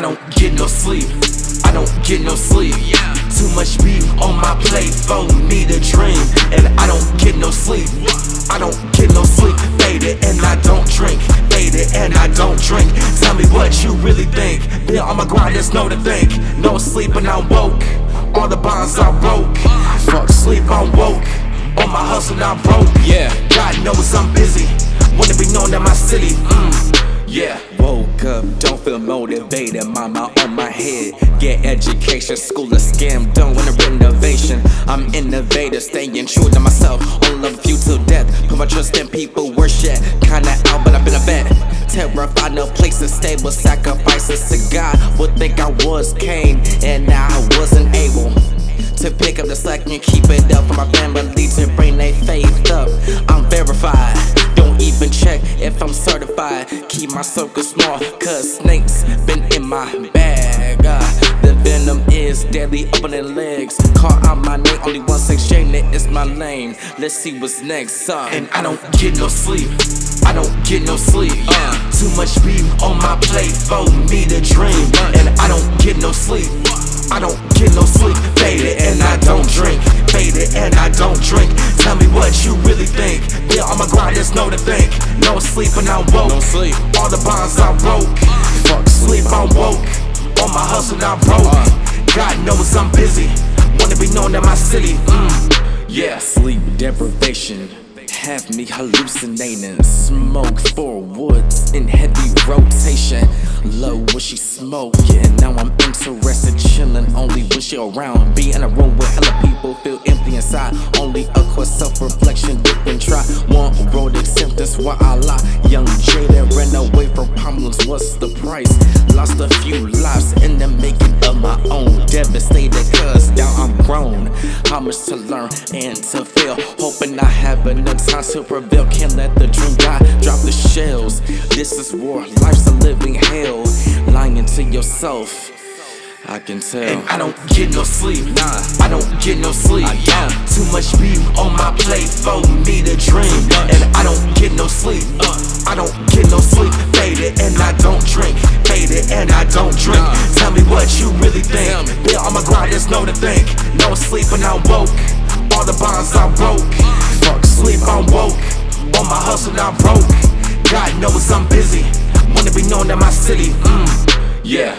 don't get no sleep. I don't get no sleep. Yeah. Too much beef on my plate for me to dream, and I don't get no sleep. I don't get no sleep, faded, and I don't drink, faded, and I don't drink. Tell me what you really think. Been on my grind, there's no to think. No sleep, and I'm woke. All the bonds I broke. Fuck sleep, I'm woke. On my hustle, I'm broke. Yeah. God knows I'm busy. Wanna be known in my city. Mm. Yeah. Feel motivated. Mama on my head. Get education, school a scam, done with a renovation. I'm innovative, staying true to myself. Only love you till death. Put my trust in people, worship. Kinda out, but I've been a vet. Terrified, no place to stay, but sacrifices to God. Would think I was Cain, and now I wasn't able to pick up the slack and keep it up for my family to bring their faith up. I'm verified. Don't even check if I'm certified. Keep my circle small, cause snakes been in my bag. Uh, the venom is deadly, opening legs. Call out my name, only one section, it is my lane. Let's see what's next, son. and I don't get no sleep. I don't get no sleep. Uh, too much beef on my plate for me to dream, and I don't get no sleep. I don't get no sleep. Faded and I don't drink. Faded and I don't drink. Really think. Yeah, on my grind, there's no to think. No sleep and I'm woke. No sleep. All the bonds I broke. Fuck sleep, I'm woke. On my hustle, I'm broke. God knows I'm busy. Wanna be known in my city. Mm. Yeah. Sleep deprivation have me hallucinating. Smoke four woods in heavy rotation. Low when she smoking. Now I'm interested, chilling only wish you around. Be in a room with hella people, feel empty inside. Only a course self reflection, different try. One road acceptance while I lie. Young Jaden ran away from problems. What's the price? Lost a few lives in the making of my own. Devastated, cause now I'm grown. How much to learn and to feel. Hoping I have enough time to prevail. Can't let the dream die. Drop the shells. This is war. Life's a living hell. Lying to yourself. I can tell. And I don't get no sleep, nah. I don't get no sleep. Don't. Too much beef on my plate for me to dream. And I don't get no sleep. Uh, I don't get no sleep. Faded and I don't drink. Faded and I don't drink. Tell me what you really think. Yeah, on my grind, there's no to think. No sleep and I'm woke. All the bonds I broke. Fuck sleep, I'm woke. On my hustle, I'm broke. God knows I'm busy. Wanna be known in my city. Mm. Yeah.